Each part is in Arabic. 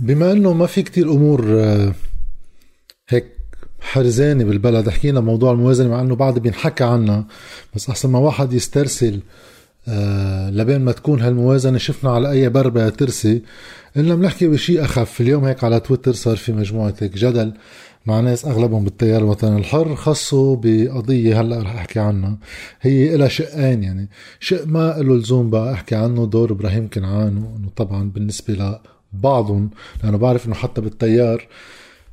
بما إنه ما في كتير أمور آه، هيك حرزانة بالبلد حكينا موضوع الموازنة مع إنه بعد بينحكى عنها بس أحسن ما واحد يسترسل آه لبين ما تكون هالموازنة شفنا على أي بربة ترسي. الا بنحكي بشيء أخف اليوم هيك على تويتر صار في مجموعة هيك جدل مع ناس أغلبهم بالتيار الوطني الحر خصوا بقضية هلأ رح أحكي عنها. هي لها شقين يعني. شق ما له لزوم بقى أحكي عنه دور إبراهيم كنعان وإنه طبعا بالنسبة لبعضهم لأنه بعرف إنه حتى بالتيار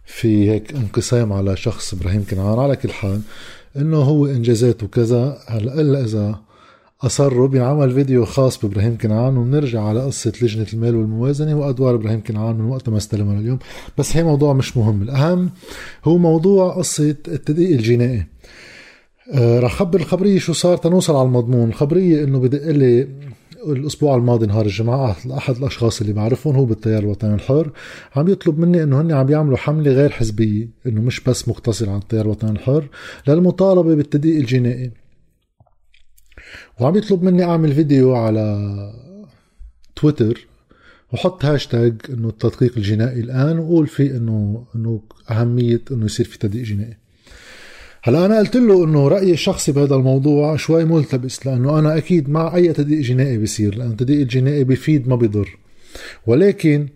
في هيك انقسام على شخص إبراهيم كنعان. على كل حال إنه هو إنجازاته وكذا هلأ إلا إذا أصروا بينعمل فيديو خاص بإبراهيم كنعان وبنرجع على قصة لجنة المال والموازنة وأدوار إبراهيم كنعان من وقت ما استلمها لليوم. بس هي موضوع مش مهم. الأهم هو موضوع قصة التدقيق الجنائي. آه رح خبر الخبرية شو صار تنوصل على المضمون. الخبرية إنه بدق لي الأسبوع الماضي نهار الجمعه احد الأشخاص اللي بعرفهم هو بالتيار الوطني الحر عم يطلب مني إنه هن عم يعملوا حملة غير حزبية إنه مش بس مقتصر على التيار الوطني الحر للمطالبة بالتدقيق الجنائي. وعم يطلب مني أعمل فيديو على تويتر وحط هاشتاج إنه التدقيق الجنائي الآن وقول فيه انه إنه أهمية إنه يصير في تدقيق جنائي. هلا أنا قلت له إنه رأيي الشخصي بهذا الموضوع شوي ملتبس لأنه أنا أكيد مع أي تدقيق جنائي بيصير لأنه التدقيق الجنائي بيفيد ما بيضر. ولكن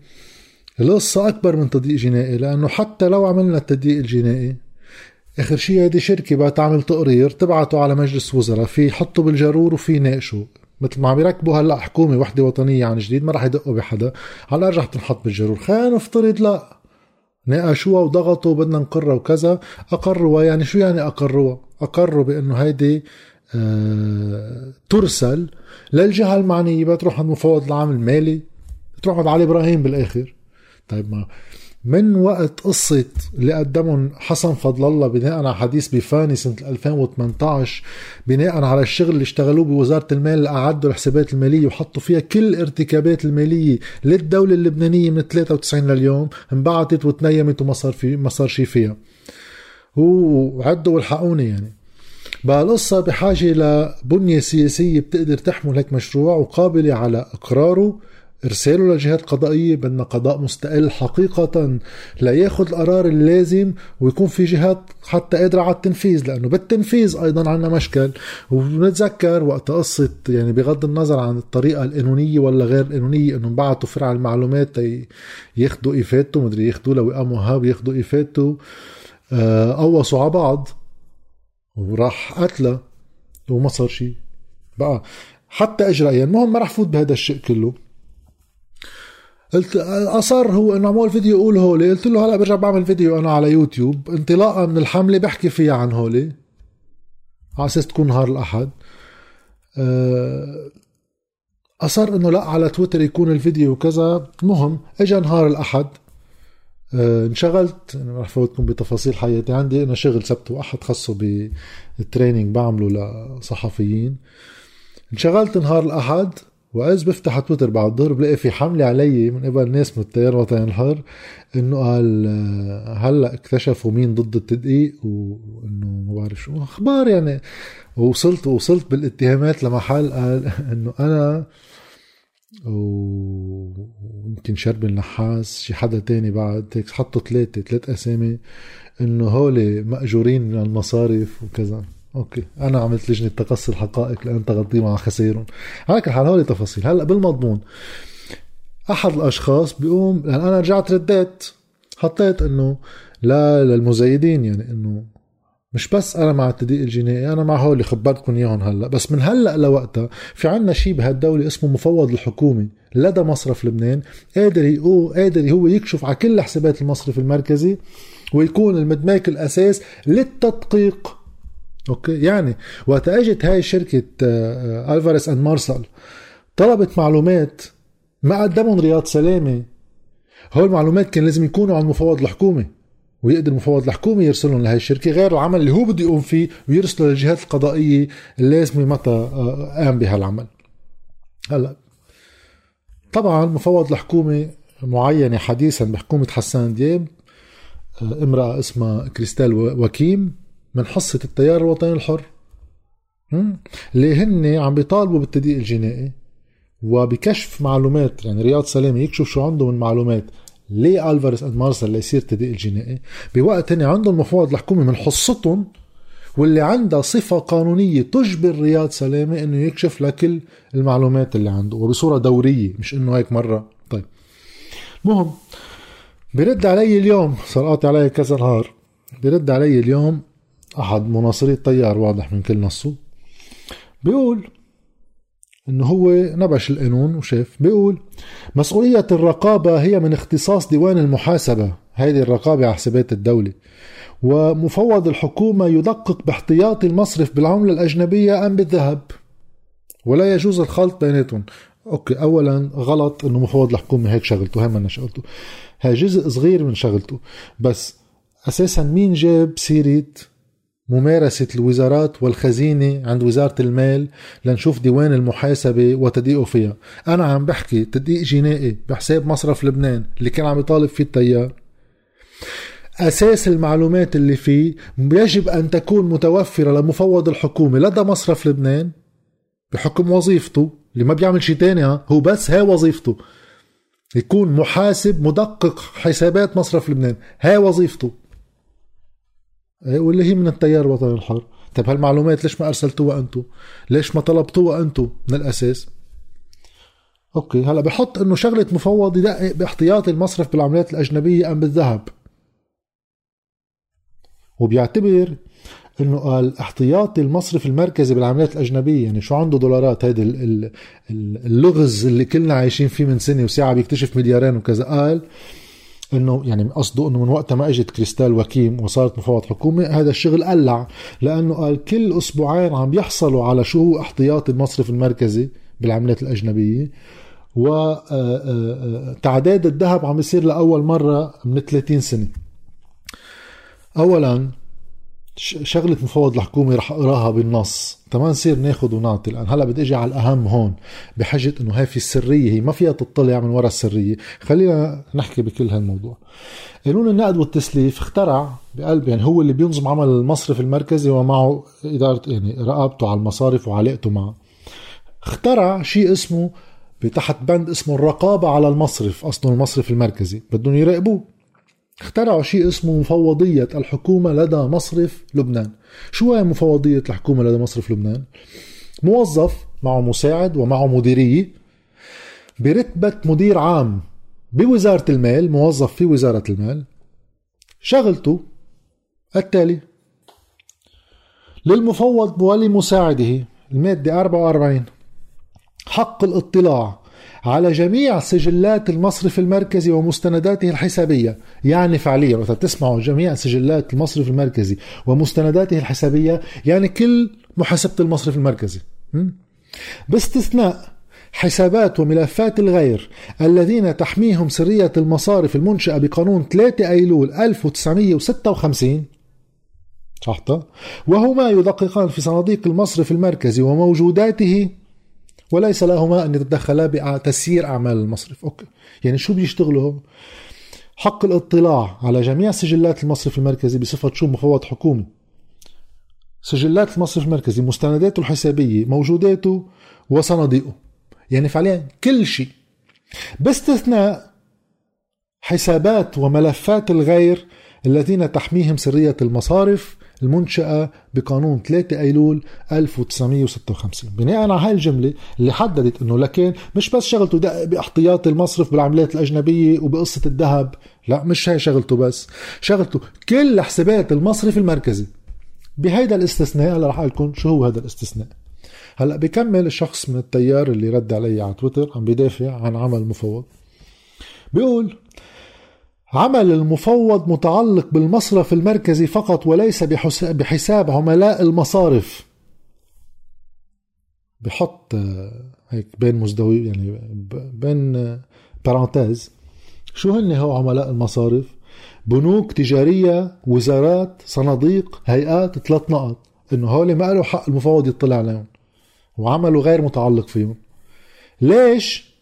القصة أكبر من تدقيق جنائي لأنه حتى لو عملنا التدقيق الجنائي آخر شيء هذه شركة بقى تعمل تقرير تبعته على مجلس وزراء في يحطوا بالجرور وفي يناقشوا. مثل ما عم يركبوا هلأ حكومة وحدة وطنية عن جديد ما راح يدقوا بحدا على رح تنحط بالجرور خلينا نفترض لا. ناقشوها وضغطوا بدنا نقرها وكذا اقروها يعني شو يعني اقروها أقروا بأنه هيدي آه ترسل للجهة المعنية بتروح عند المفوض العام المالي بتروح عند علي إبراهيم بالآخر. طيب ما من وقت قصة اللي قدمهم حسن فضل الله بناء على حديث بفاني سنة 2018 بناء على الشغل اللي اشتغلوه بوزارة المال اللي أعدوا الحسابات المالية وحطوا فيها كل الارتكابات المالية للدولة اللبنانية من 93 لليوم انبعتت وتنيمت وما صار في ما صار شيء فيها. وعدوا والحقوني يعني. بقى القصة بحاجة لبنية سياسية بتقدر تحمل هيك مشروع وقابلة على إقراره ارساله للجهات القضائيه بدنا قضاء مستقل حقيقة لا يأخذ القرار اللازم ويكون في جهات حتى قادرة على التنفيذ لأنه بالتنفيذ أيضا عندنا مشكل. وبنتذكر وقت قصة يعني بغض النظر عن الطريقة القانونية ولا غير القانونية إنه بعتوا فرع المعلومات ياخذوا إفادته مدري ياخذوا لوئام وهاب ياخذوا إفادته. آه، قوصوا على بعض. وراح قتله وما صار شيء. بقى حتى اجرائيا. المهم ما رح فوت بهذا الشيء كله. قلت اصر هو إنه عمل فيديو يقول هولي قلت له هلا برجع بعمل فيديو أنا على يوتيوب انطلاقا من الحملة بحكي فيها عن هولي. على أساس تكون نهار الأحد. اصر إنه لا على تويتر يكون الفيديو وكذا المهم اجى نهار الأحد. أه، انشغلت أنا رح فوتكم بتفاصيل حياتي عندي. أنا شغل سبت وأحد خاصه بالتريننج بعمله لصحفيين. انشغلت نهار الأحد. وإذ بفتح تويتر بعد الظهر بلاقي في حملة علي من قبل ناس من التيار الوطني الحر إنه قال هلأ اكتشفوا مين ضد التدقيق وإنه ما بعرف شو. أخبار يعني. ووصلت وصلت بالاتهامات لمحل قال إنه أنا ويمكن شرب النحاس شي حدا تاني بعد هيك حطوا ثلاثة ثلاث أسامي إنه هول مأجورين من المصارف وكذا. أوكي. أنا عملت لجنه تقصي الحقائق لأن تغطي مع خسائرهم. على كل حال هولي تفاصيل. هلأ بالمضمون أحد الأشخاص بيقوم يعني أنا رجعت رديت حطيت إنه لا للمزايدين يعني إنه مش بس أنا مع التدقيق الجنائي أنا مع هولي خبرتكم إياهم هلأ. بس من هلأ لوقتها في عنا شيء بهالدولة اسمه مفوض الحكومي لدى مصرف لبنان. قادر يقو قادر هو يكشف على كل حسابات المصرف المركزي ويكون المدماك الأساس للتدقيق أوكي؟ يعني وقت اجت هاي شركة آه، آه، Alvarez and Marsal طلبت معلومات ما قدمهم رياض سلامة. هول المعلومات كان لازم يكونوا عن المفوض الحكومي ويقدر المفوض الحكومي يرسلهم لهي الشركة غير العمل اللي هو بده يقوم فيه ويرسله للجهات القضائية اللازمة متى آه، قام بهالعمل هلا طبعا مفوض الحكومة معينة حديثا بحكومة حسان دياب امرأة اسمها كريستال وكيم. من حصة التيار الوطني الحر. اللي هن عم بيطالبوا بالتدقيق الجنائي. وبكشف معلومات يعني رياض سلامة يكشف شو عنده من معلومات لالفاريز أند مارسل ليصير تدقيق الجنائي. بوقت هن عندهم مفوض الحكومة من حصتهم واللي عندها صفة قانونية تجبر رياض سلامة إنه يكشف لكل المعلومات اللي عنده وبصورة دورية مش إنه هيك مرة. طيب. مهم برد علي اليوم صار قاطع علي كذا نهار برد علي اليوم أحد مناصري الطيار واضح من كل نصه. بيقول إنه هو نبش القانون وشاف. بيقول مسؤولية الرقابة هي من اختصاص ديوان المحاسبة. هذه الرقابة على حسابات الدولة. ومفوض الحكومة يدقق باحتياطي المصرف بالعملة الأجنبية أم بالذهب. ولا يجوز الخلط بيناتهم. أوكي اولا غلط إنه مفوض الحكومة هيك شغلته. هي من شغلته. هي جزء صغير من شغلته. بس أساسا مين جاب سيرة ممارسة الوزارات والخزينة عند وزارة المال لنشوف ديوان المحاسبة وتدقيقه فيها. أنا عم بحكي تدقيق جنائي بحساب مصرف لبنان اللي كان عم يطالب فيه التيار. أساس المعلومات اللي فيه يجب أن تكون متوفرة لمفوض الحكومة لدى مصرف لبنان. بحكم وظيفته اللي ما بيعمل شيء تاني هو بس هاي وظيفته. يكون محاسب مدقق حسابات مصرف لبنان هاي وظيفته. واللي هي من التيار الوطني الحر. طيب هالمعلومات ليش ما أرسلتوها أنتم ليش ما طلبتوها أنتم من الأساس؟ أوكي هلا بحط إنه شغلة مفوض يدقق باحتياطي المصرف بالعملات الأجنبية أم بالذهب. وبيعتبر إنه قال احتياطي المصرف المركزي بالعملات الأجنبية يعني شو عنده دولارات؟ هيدي اللغز اللي كلنا عايشين فيه من سنة وساعة بيكتشف مليارين وكذا. قال إنه يعني قصده إنه من وقت ما إجت كريستال وكيم وصارت مفوض حكومة هذا الشغل قلع لأنه قال كل أسبوعين عم يحصلوا على شو هو احتياطي المصرف المركزي بالعملات الأجنبية وتعداد الذهب عم يصير لأول مرة من 30 سنة. اولا شغلة مفوض الحكومة رح أقراها بالنص. تمام نصير ناخذ ونعطي الآن. هلا بدي أجي على الأهم هون بحجة إنه هاي في السرية هي ما فيها تطلع من وراء السرية. خلينا نحكي بكل هالموضوع. قانون النقد والتسليف اخترع بقلب يعني هو اللي بينظم عمل المصرف المركزي ومعه إدارة يعني رقابته على المصارف وعلاقته معه. اخترع شيء اسمه بتحت بند اسمه الرقابة على المصرف أصلا المصرف المركزي. بدهم يراقبوه. اخترعوا شيء اسمه مفوضية الحكومة لدى مصرف لبنان شو هي مفوضية الحكومة لدى مصرف لبنان؟ موظف معه مساعد ومعه مديرية برتبة مدير عام بوزارة المال موظف في وزارة المال شغلته التالي للمفوض ولمساعده المادة 44 حق الاطلاع على جميع سجلات المصرف المركزي ومستنداته الحسابية. يعني فعليا وقت تسمعوا جميع سجلات المصرف المركزي ومستنداته الحسابية يعني كل محاسبة المصرف المركزي. باستثناء حسابات وملفات الغير الذين تحميهم سرية المصارف المنشأة بقانون 3 أيلول 1956 صحتا وهما يدققان في صناديق المصرف المركزي وموجوداته وليس لهما أن يتدخلا بتسيير أعمال المصرف. أوكي. يعني شو بيشتغلوا حق الاطلاع على جميع سجلات المصرف المركزي بصفة شو؟ مفوض حكومي. سجلات المصرف المركزي مستنداته الحسابية موجوداته وصناديقه. يعني فعليا كل شيء. باستثناء حسابات وملفات الغير الذين تحميهم سرية المصارف المنشأة بقانون 3 أيلول 1956 بناء على هاي الجملة اللي حددت أنه لكن مش بس شغلته دق باحتياطي المصرف بالعمليات الأجنبية وبقصة الذهب لا مش هاي شغلته بس. شغلته كل حسابات المصرف المركزي بهيدا الاستثناء. هلأ رح أقول لكم شو هو هذا الاستثناء. هلأ بكمل الشخص من التيار اللي رد علي على تويتر عم بيدافع عن عمل مفوض. بيقول عمل المفوض متعلق بالمصرف المركزي فقط وليس بحساب عملاء المصارف. بحط هيك بين مزدوي يعني بين بارانتيز شو هن هو عملاء المصارف؟ بنوك تجارية وزارات صناديق هيئات ثلاث نقط. إنه هول ما له حق المفوض يطلع عليهم. وعمله غير متعلق فيهم. ليش؟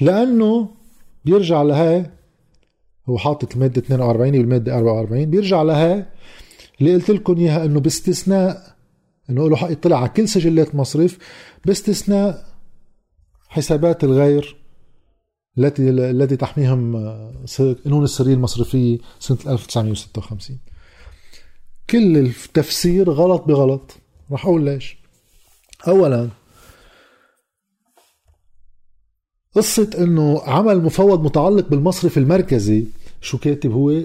لأنه بيرجع لهي هو حاطط المادة 42 والمادة 44 بيرجع لها اللي قلت لكم إياها إنه باستثناء إنه له حق يطلع على كل سجلات مصرف باستثناء حسابات الغير التي التي تحميهم قانون السرية المصرفية سنة 1956 كل التفسير غلط بغلط. رح أقول ليش؟ أولا قصة إنه عمل مفوض متعلق بالمصرف المركزي شو كاتب هو؟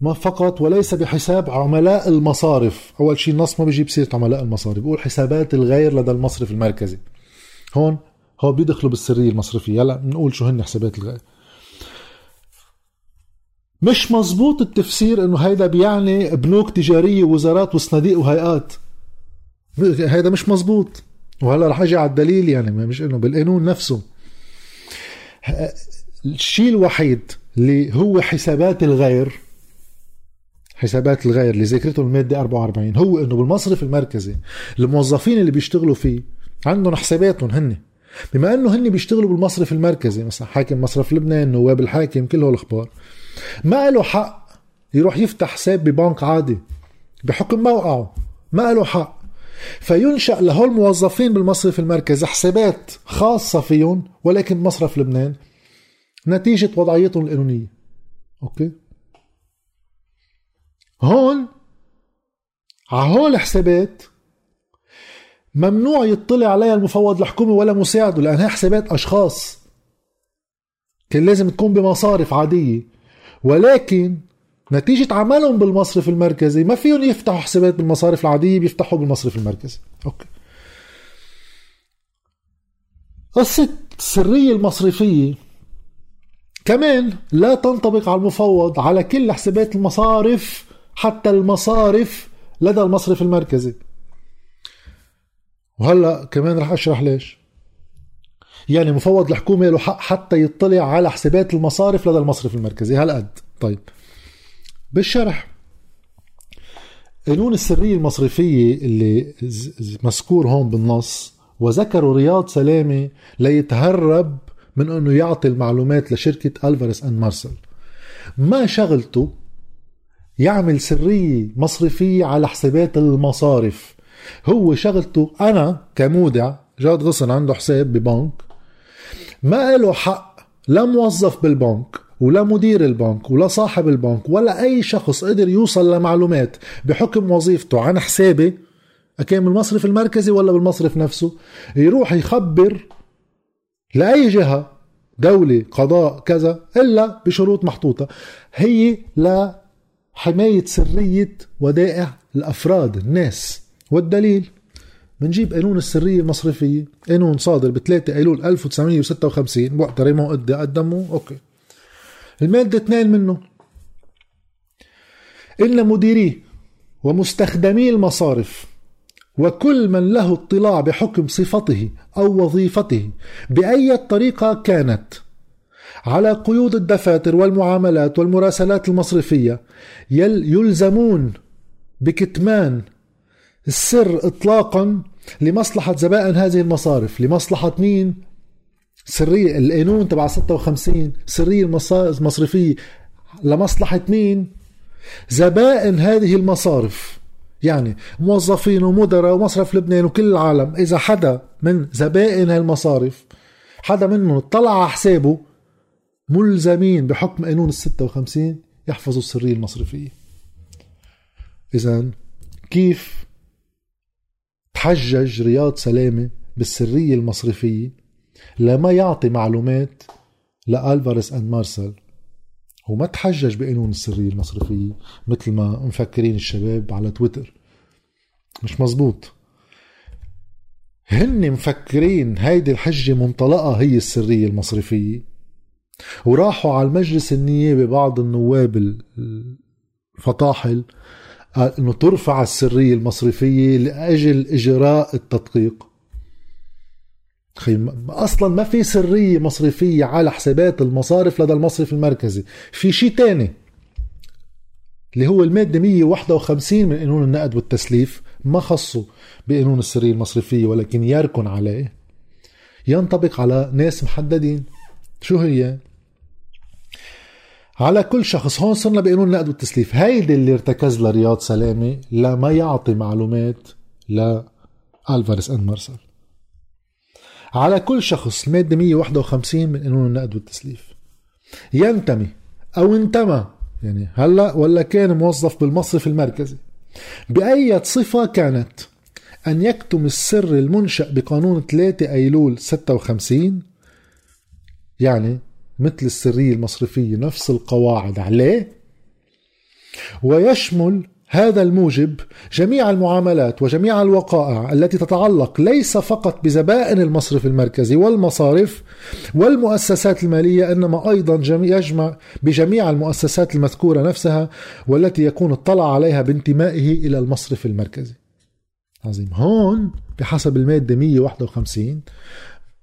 ما فقط وليس بحساب عملاء المصارف. أول شيء النص ما بيجيب سيرة عملاء المصارف بيقول حسابات الغير لدى المصرف المركزي. هون هو بيدخلوا بالسرية المصرفية. هلا بنقول شو هن حسابات الغير مش مزبوط التفسير إنه هيدا بيعني بنوك تجارية ووزارات وصناديق وهيئات. هيدا مش مزبوط. وهلا رح أجي على الدليل يعني مش إنه بالقانون نفسه. الشيء الوحيد اللي هو حسابات الغير حسابات الغير اللي ذكرته المادة 44 هو إنه بالمصرف المركزي الموظفين اللي بيشتغلوا فيه عندهم حساباتهم هن. بما إنه هن بيشتغلوا بالمصرف المركزي مثلا حاكم مصرف لبنان نواب الحاكم كل هول الاخبار ما له حق يروح يفتح حساب ببنك عادي بحكم موقعه. ما له حق. فينشأ لهول الموظفين بالمصرف المركزي حسابات خاصة فيهم ولكن مصرف لبنان. نتيجة وضعيتهم القانونية أوكي؟ هون على هول الحسابات ممنوع يطلع عليها المفوض الحكومي ولا مساعده لأنها حسابات أشخاص. كان لازم تكون بمصارف عادية. ولكن نتيجة عملهم بالمصرف المركزي ما فيهم يفتحوا حسابات بالمصارف العادية بيفتحوا بالمصرف المركزي. أوكي. قصة السرية المصرفية كمان لا تنطبق على المفوض على كل حسابات المصارف حتى المصارف لدى المصرف المركزي. وهلا كمان رح أشرح ليش. يعني مفوض الحكومة له حق حتى يطلع على حسابات المصارف لدى المصرف المركزي. هالقد. طيب. بالشرح. قانون السرية المصرفية اللي مذكور هون بالنص وذكروا رياض سلامة ليتهرب من أنه يعطي المعلومات لشركة الفارس أند مارسل ما شغلته يعمل سرية مصرفية على حسابات المصارف. هو شغلته أنا كمودع جاد غصن عنده حساب ببنك ما له حق لا موظف بالبنك ولا مدير البنك ولا صاحب البنك ولا أي شخص قدر يوصل لمعلومات بحكم وظيفته عن حسابي كان بالمصرف المركزي ولا بالمصرف نفسه يروح يخبر لأي جهة دولة قضاء كذا إلا بشروط محطوطة. هي لحماية سرية ودائع الأفراد الناس. والدليل بنجيب قانون السرية المصرفية قانون صادر ب 3 أيلول 1956 وقت ريمون قدي قدموه أوكي. المادة اثنين منه إن مديري ومستخدمي المصارف وكل من له اطلاع بحكم صفته أو وظيفته بأي طريقة كانت على قيود الدفاتر والمعاملات والمراسلات المصرفية يلزمون بكتمان السر إطلاقا لمصلحة زبائن هذه المصارف لمصلحة مين؟ سرية القانون تبع 56 سرية المصرفية لمصلحة مين؟ زبائن هذه المصارف يعني موظفين ومدراء ومصرف لبنان وكل العالم. إذا حدا من زبائن المصارف حدا منهم اطلع على حسابه ملزمين بحكم قانون ال 56 يحفظوا السرية المصرفية. إذا كيف تحجج رياض سلامة بالسرية المصرفية لما يعطي معلومات لألفارس أند مارسل هو ما تحجج بقانون السرية المصرفية مثل ما مفكرين الشباب على تويتر. مش مزبوط. هن مفكرين هيدي الحجة منطلقة هي السرية المصرفية. وراحوا على المجلس النيابي بعض النواب الفطاحل إنه ترفع السرية المصرفية لأجل إجراء التدقيق. أصلا ما في سرية مصرفية على حسابات المصارف لدى المصرف المركزي. في شيء تاني اللي هو المادة 151 من قانون النقد والتسليف ما خصه بقانون السرية المصرفية ولكن يركن عليه. ينطبق على ناس محددين. شو هي؟ على كل شخص هون صرنا بقانون النقد والتسليف. هيدي اللي ارتكز لها رياض سلامه لما يعطي معلومات لألفارس أند مارسل على كل شخص المادة 151 من قانون النقد والتسليف. ينتمي أو انتمى يعني هلأ ولا كان موظف بالمصرف المركزي. بأي صفة كانت أن يكتم السر المنشأ بقانون 3 أيلول 56 يعني مثل السرية المصرفية نفس القواعد عليه. ويشمل هذا الموجب جميع المعاملات وجميع الوقائع التي تتعلق ليس فقط بزبائن المصرف المركزي والمصارف والمؤسسات المالية إنما أيضا يجمع بجميع المؤسسات المذكورة نفسها والتي يكون اطلع عليها بانتمائه إلى المصرف المركزي. عظيم. هون بحسب المادة 151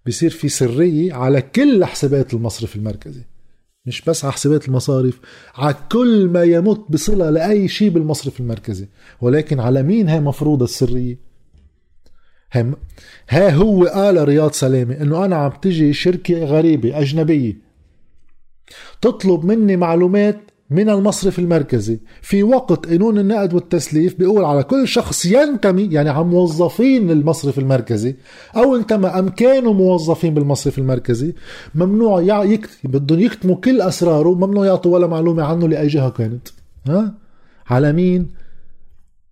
بصير في سرية على كل حسابات المصرف المركزي. مش بس على حسابات المصارف على كل ما يمت بصلة لأي شيء بالمصرف المركزي. ولكن على مين هي مفروضة السرية؟ هم ها هو قال رياض سلامة إنه أنا عم تجي شركة غريبة أجنبية تطلب مني معلومات من المصرف المركزي في وقت قانون النقد والتسليف بيقول على كل شخص ينتمي يعني عن موظفين المصرف المركزي أو انتمى أم كانوا موظفين بالمصرف المركزي ممنوع بدهم يكتموا كل أسراره ممنوع يعطوا ولا معلومة عنه لأي جهة كانت. ها؟ على مين؟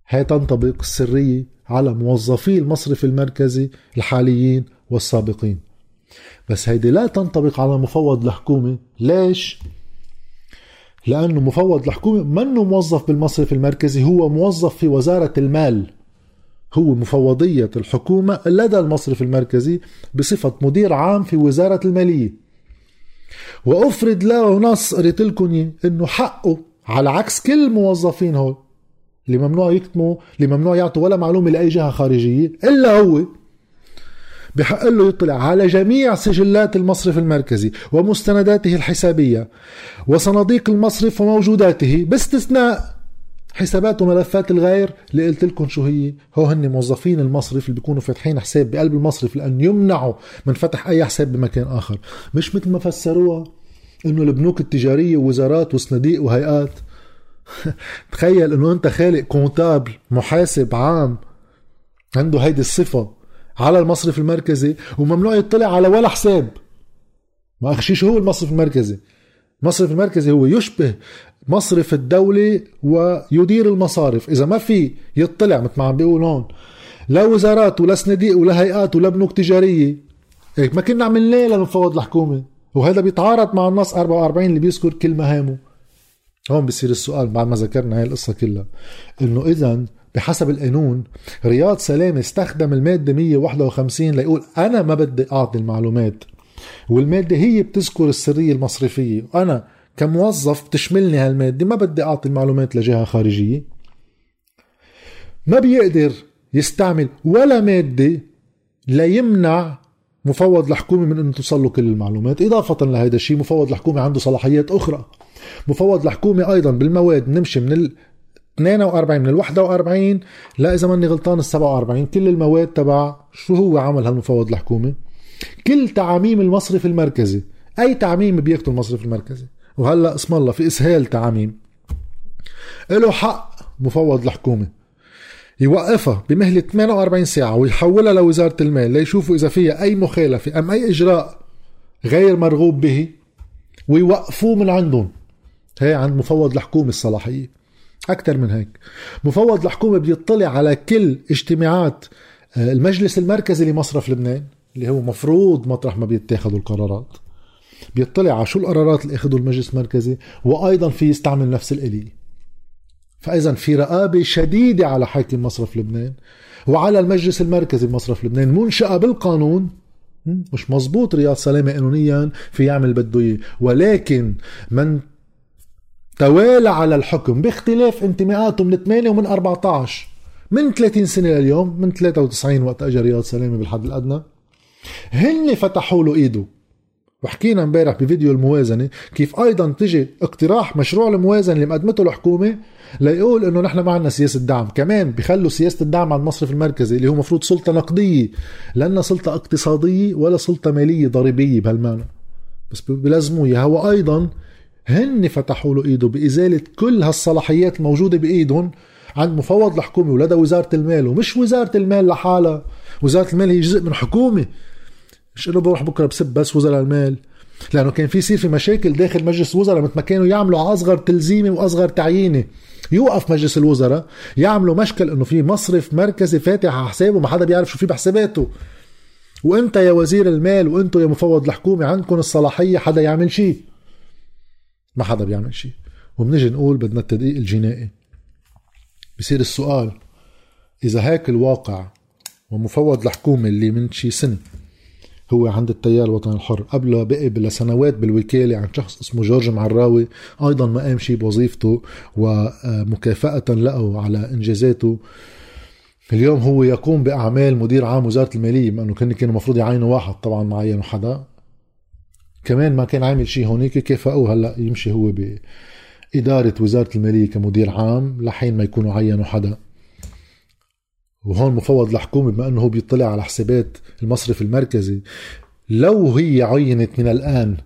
هي تنطبق السرية على موظفي المصرف المركزي الحاليين والسابقين. بس هيدي لا تنطبق على مفوض الحكومة. ليش؟ لأنه مفوض الحكومة منه موظف بالمصرف المركزي هو موظف في وزارة المال. هو مفوضية الحكومة لدى المصرف المركزي بصفة مدير عام في وزارة المالية. وأفرد له نص قريت لكم إنه حقه على عكس كل الموظفين هول اللي ممنوع يكتموا اللي ممنوع يعطوا ولا معلومة لأي جهة خارجية إلا هو. بحق له يطلع على جميع سجلات المصرف المركزي ومستنداته الحسابية وصناديق المصرف وموجوداته باستثناء حسابات وملفات الغير اللي قلت لكم شو هي؟ هو هن موظفين المصرف اللي بيكونوا فاتحين حساب بقلب المصرف لأن يمنعوا من فتح أي حساب بمكان آخر. مش مثل ما فسروها إنه البنوك التجارية ووزارات وصناديق وهيئات. تخيل إنه أنت خالق كونتابل محاسب عام عنده هيدي الصفة. على المصرف المركزي وممنوع يطلع على ولا حساب. ما اخشي شو هو المصرف المركزي. المصرف المركزي هو يشبه مصرف الدولة ويدير المصارف. إذا ما في يطلع مثل ما عم بيقول هون لا وزارات ولا صناديق ولا هيئات ولا بنوك تجارية. هيك ما كنا عملناه لنفوض الحكومة. وهذا بيتعارض مع النص 44 اللي بيذكر كل مهامه. هون بصير السؤال بعد ما ذكرنا هاي القصة كلها. إنه اذا بحسب القانون رياض سلامة استخدم المادة 151 ليقول أنا ما بدي أعطي المعلومات. والمادة هي بتذكر السرية المصرفية. وأنا كموظف بتشملني هالمادة ما بدي أعطي المعلومات لجهة خارجية. ما بيقدر يستعمل ولا مادة ليمنع مفوض الحكومة من أن توصل له كل المعلومات. إضافة لهذا الشيء مفوض الحكومة عنده صلاحيات أخرى. مفوض الحكومة أيضا بالمواد نمشي من 42 من ال 41 لا إذا ماني غلطان ال 47 كل المواد تبع شو هو عمل هالمفوض الحكومة كل تعاميم المصرف المركزي. أي تعميم بيكتب المصرف المركزي. وهلأ اسم الله في إسهال تعاميم له حق مفوض الحكومة يوقفها بمهلة 48 ساعة ويحولها لوزارة المال ليشوفوا إذا فيها أي مخالفة أم أي إجراء غير مرغوب به ويوقفوه من عندهم. هي عند مفوض الحكومة الصلاحية. أكثر من هيك. مفوض الحكومة بيطلع على كل اجتماعات آه، المجلس المركزي لمصرف لبنان اللي هو مفروض مطرح ما بيتاخذوا القرارات. بيطلع على شو القرارات اللي اخذوا المجلس المركزي وأيضا في يستعمل نفس الاليه فاذا في رقابة شديدة على حاكم مصرف لبنان وعلى المجلس المركزي بمصرف لبنان منشأة بالقانون. مش مزبوط رياض سلامة قانونيا في يعمل بده إياه. ولكن من توالى على الحكم باختلاف انتماءاته من 8 ومن 14 من 30 سنة لليوم من 93 وقت اجى رياض سلامة بالحد الأدنى. هن فتحوا له إيده. وحكينا امبارح بفيديو الموازنة كيف أيضا تجي اقتراح مشروع الموازنة اللي مقدمته الحكومة ليقول إنه نحن ما عندنا سياسة دعم. كمان بخلوا سياسة الدعم على المصرف المركزي اللي هو مفروض سلطة نقدية. لأنها سلطة اقتصادية ولا سلطة مالية ضريبية بهالمعنى. بس بلزموا اياها وأيضا هن فتحوا له إيده بإزالة كل هالصلاحيات الموجوده بإيدهم عند مفوض الحكومة ولدى وزارة المال ومش وزارة المال لحالها. وزارة المال هي جزء من حكومة. مش إنه بروح بكرة بسب بس وزراء المال. لأنه كان في يصير في مشاكل داخل مجلس الوزراء مثل ما كانوا يعملوا أصغر تلزيمة وأصغر تعيينة. يوقف مجلس الوزراء يعملوا مشكل إنه في مصرف مركزي فاتح على حسابه ما حدا بيعرف شو في بحساباته. وإنت يا وزير المال وانت يا مفوض الحكومة عندكم الصلاحية حدا يعمل شيء؟ ما حدا بيعمل شيء وبنجي نقول بدنا التدقيق الجنائي. بصير السؤال إذا هيك الواقع ومفوض الحكومة اللي من شي سنة هو عند التيار الوطني الحر قبل بقي لسنوات بالوكالة عن شخص اسمه جورج معراوي أيضا ما قام شيء بوظيفته ومكافأة له على إنجازاته. اليوم هو يقوم بأعمال مدير عام وزارة المالية بما أنه كان كانوا المفروض يعينوا واحد طبعا ما عينوا حدا. كمان ما كان عامل شيء هونيك كافأوه هلأ يمشي هو بإدارة وزارة المالية كمدير عام لحين ما يكونوا عينوا حدا. وهون مفوض الحكومة بما أنه هو بيطلع على حسابات المصرف المركزي. لو هي عينت من الآن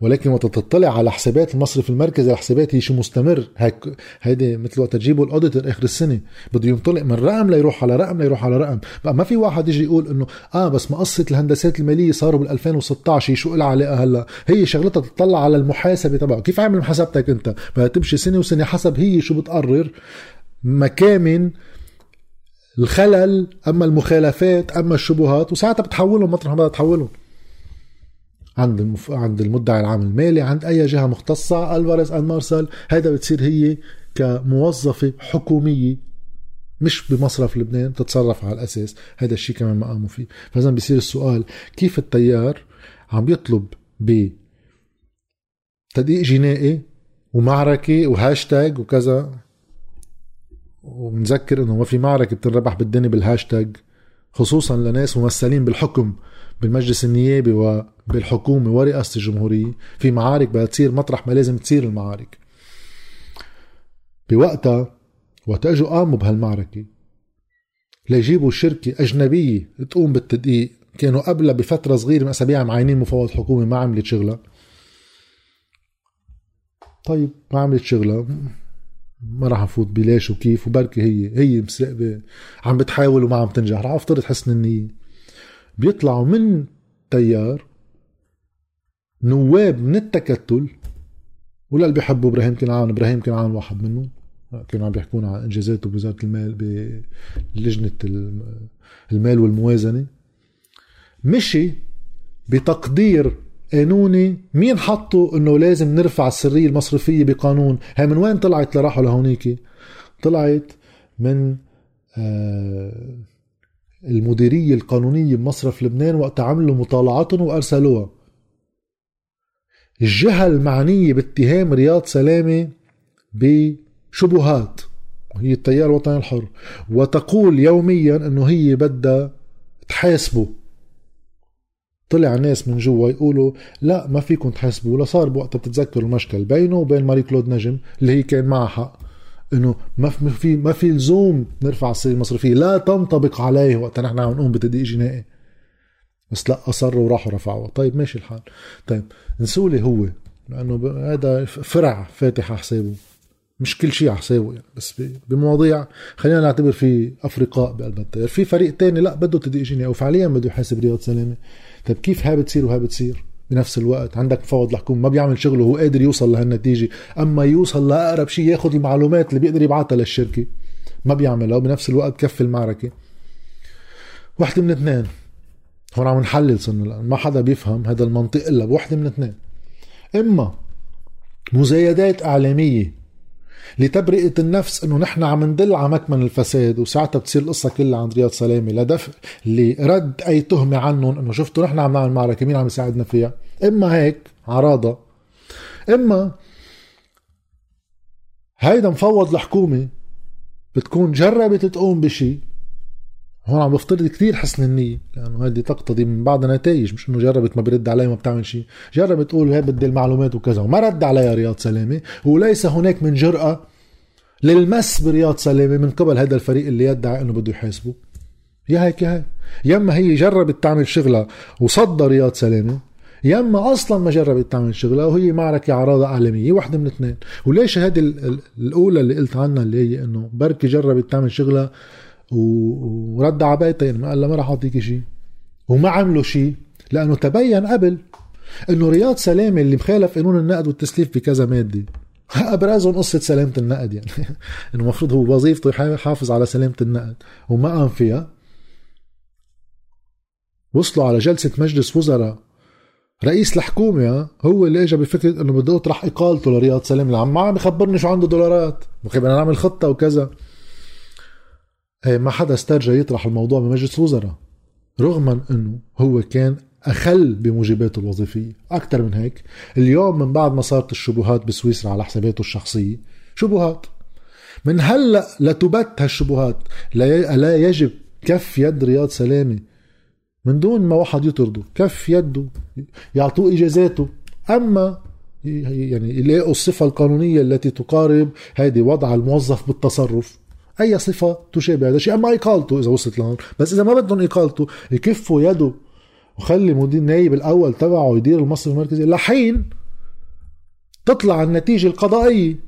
ولكن وقت تطلع على حسابات المصرف المركزي الحسابات هي شو مستمر. هيك هيدي مثل وقت تجيبوا الاوديتور آخر السنة. بده ينطلق من رقم ليروح على رقم ليروح على رقم. بقى ما في واحد يجي يقول إنه آه بس مقصة الهندسات المالية صاروا بال 2016 هي شو لها علاقة هلا؟ هي شغلتها تطلع على المحاسبة تبعه كيف عامل محاسبتك أنت؟ بدها تمشي سنة وسنة حسب هي شو بتقرر. مكامن الخلل أما المخالفات أما الشبهات وساعتها بتحولهم مطرح ما بدها تحولهم. عند المف... عند المدعي العام المالي عند أي جهة مختصة ألفاريز المارسل هيدا بتصير هي كموظفة حكومية مش بمصرف لبنان تتصرف على الأساس. هذا الشيء كمان ما قاموا فيه. فإذا بيصير السؤال كيف التيار عم يطلب ب تدقيق جنائي ومعركة وهاشتاج وكذا؟ وبنذكر إنه ما في معركة بتنربح بالدنيا بالهاشتاج. خصوصا لناس ممثلين بالحكم بالمجلس النيابي وبالحكومة ورئاسة الجمهورية. في معارك بدها تصير مطرح ما لازم تصير المعارك. بوقتها وقت اجوا قاموا بهالمعركة ليجيبوا شركة أجنبية تقوم بالتدقيق. كانوا قبلها بفترة صغيرة من أسابيع معينين مفوض حكومي ما عملت شغلها طيب ما عملت شغلها ما راح نفوت بليش وكيف وبركي هي هي عم بتحاول وما عم تنجح راح افترض حسن النية بيطلعوا من تيار نواب من التكتل ولا اللي بيحبوا إبراهيم كنعان إبراهيم كنعان واحد منهم. كانوا عم بيحكون عن انجازاته بوزاره المال بلجنه المال والموازنة. مشي بتقدير قانوني مين حطوا إنه لازم نرفع السرية المصرفية بقانون؟ هي من وين طلعت لراحوا لهونيك؟ طلعت من آه المديرية القانونية بمصرف لبنان وقت عملوا مطالعاتهم وأرسلوها. الجهة المعنية باتهام رياض سلامة بشبهات هي التيار الوطني الحر. وتقول يوميا إنه هي بدها تحاسبه. طلع ناس من جوا يقولوا لا ما فيكم تحاسبوا لصار بوقتها بتتذكروا المشكل. بينه وبين ماري كلود نجم اللي هي كان معها حق. إنه ما في ما في لزوم نرفع السيره المصرفية لا تنطبق عليه وقت نحن عم نقوم بتدقيق جنائي. بس لا أصروا وراحوا رفعوها. طيب ماشي الحال. طيب نسولي هو لأنه هذا فرع فاتح على حسابه. مش كل شيء حسابه يعني بس بمواضيع. خلينا نعتبر في افرقاء بقلب التيار في فريق تاني لا بده تدقيق جنائي وفعليا بده يحاسب رياض سلامة. طيب كيف هاي بتصير وهاي بتصير بنفس الوقت عندك مفوض الحكومة ما بيعمل شغله وهو قادر يوصل لهالنتيجة. أما يوصل لأقرب شيء ياخذ المعلومات اللي بيقدر يبعثها للشركة ما بيعملها وبنفس الوقت كفي المعركة. وحدة من اثنين. هون عم نحلل صرنا ما حدا بيفهم هذا المنطق إلا بوحدة من اثنين. إما مزايدات إعلامية لتبرئة النفس إنه نحن عم ندل على مكمن الفساد وساعتها بتصير القصة كلها عند رياض سلامة. لدفع لرد أي تهمة عنهم إنه شفتوا نحن عم نعمل معركة مين عم يساعدنا فيها؟ إما هيك عراضة. إما هيدا مفوض الحكومة بتكون جربت تقوم بشي هون عم بفترض كثير حسن النية لأنه هذه تقتضي من بعض نتائج مش إنه جربت ما برد علي ما بتعمل شيء. جربت تقول هي بدي المعلومات وكذا وما رد عليها رياض سلامة وليس هناك من جرأة للمس برياض سلامة من قبل هذا الفريق اللي يدعي إنه بده يحاسبه. يا هيك يا هيك. يما هي جربت تعمل شغلة وصدى رياض سلامة يما أصلا ما جربت تعمل شغلها وهي معركة عراضه عالمية واحدة من اثنين. وليش هذه الأولى اللي قلت عنها اللي هي إنه بركي جربت تعمل شغلها ورد على بيتها يعني ما قال ما راح اعطيكي شيء وما عملوا شيء لأنه تبين قبل إنه رياض سلامة اللي مخالف قانون النقد والتسليف بكذا مادة. أبرزهم قصة سلامة النقد يعني. إنه المفروض هو وظيفته يحافظ على سلامة النقد وما قام فيها. وصلوا على جلسة مجلس وزراء. رئيس الحكومة هو اللي اجى بفكرة إنه بده يطرح إقالته لرياض سلام اللي عم ما عم يخبرني شو عنده دولارات. أوكي بدنا نعمل خطة وكذا. ما حدا استرجى يطرح الموضوع بمجلس الوزراء رغما إنه هو كان أخل بموجباته الوظيفية. أكثر من هيك اليوم من بعد ما صارت الشبهات بسويسرا على حساباته الشخصية شبهات. من هلأ لتبت هالشبهات لا يجب كف يد رياض سلامة. من دون ما واحد يطرده كف يده يعطوه إجازاته. أما يعني يلاقوا الصفة القانونية التي تقارب هذه وضع الموظف بالتصرف. أي صفة تشابه هذا الشيء. أما اقالته إذا وصلت لهون. بس إذا ما بدهم اقالته يكفوا يده وخلي مدير النايب الأول تبعه يدير المصرف المركزي. لحين تطلع النتيجة القضائية.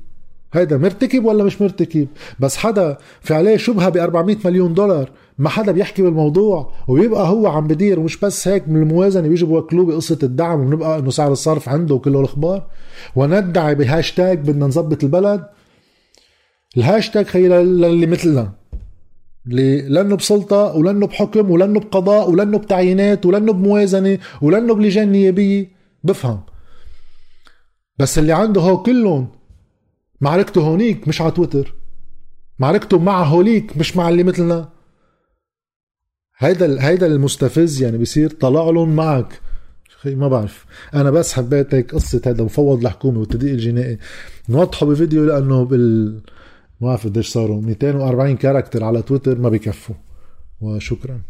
هيدا مرتكب ولا مش مرتكب؟ بس حدا في عليه شبهة ب 400 مليون دولار. ما حدا بيحكي بالموضوع. وبيبقى هو عم بدير. ومش بس هيك من الموازنة. بيجوا بوكلوه بقصة الدعم. وبنبقى إنه سعر الصرف عنده وكل الأخبار. وندعي بهاشتاج بدنا نظبط البلد. الهاشتاج خي للي مثلنا اللي لأنه بسلطه ولأنه بحكم ولأنه بقضاء ولأنه بتعيينات ولأنه بموازنه ولأنه بلجان نيابية. بفهم. بس اللي عنده هو كلهم معركته هونيك مش على تويتر. معركته مع هوليك مش مع اللي مثلنا. هيدا هيدا المستفز يعني بيصير طلع لهم معك. ما بعرف. أنا بس حبيت هيك قصة هذا مفوض الحكومة والتدقيق الجنائي. نوضحه بفيديو لأنه بال ما بعرف قديش صاروا؟ 240 كاركتر على تويتر ما بكفوا وشكرا.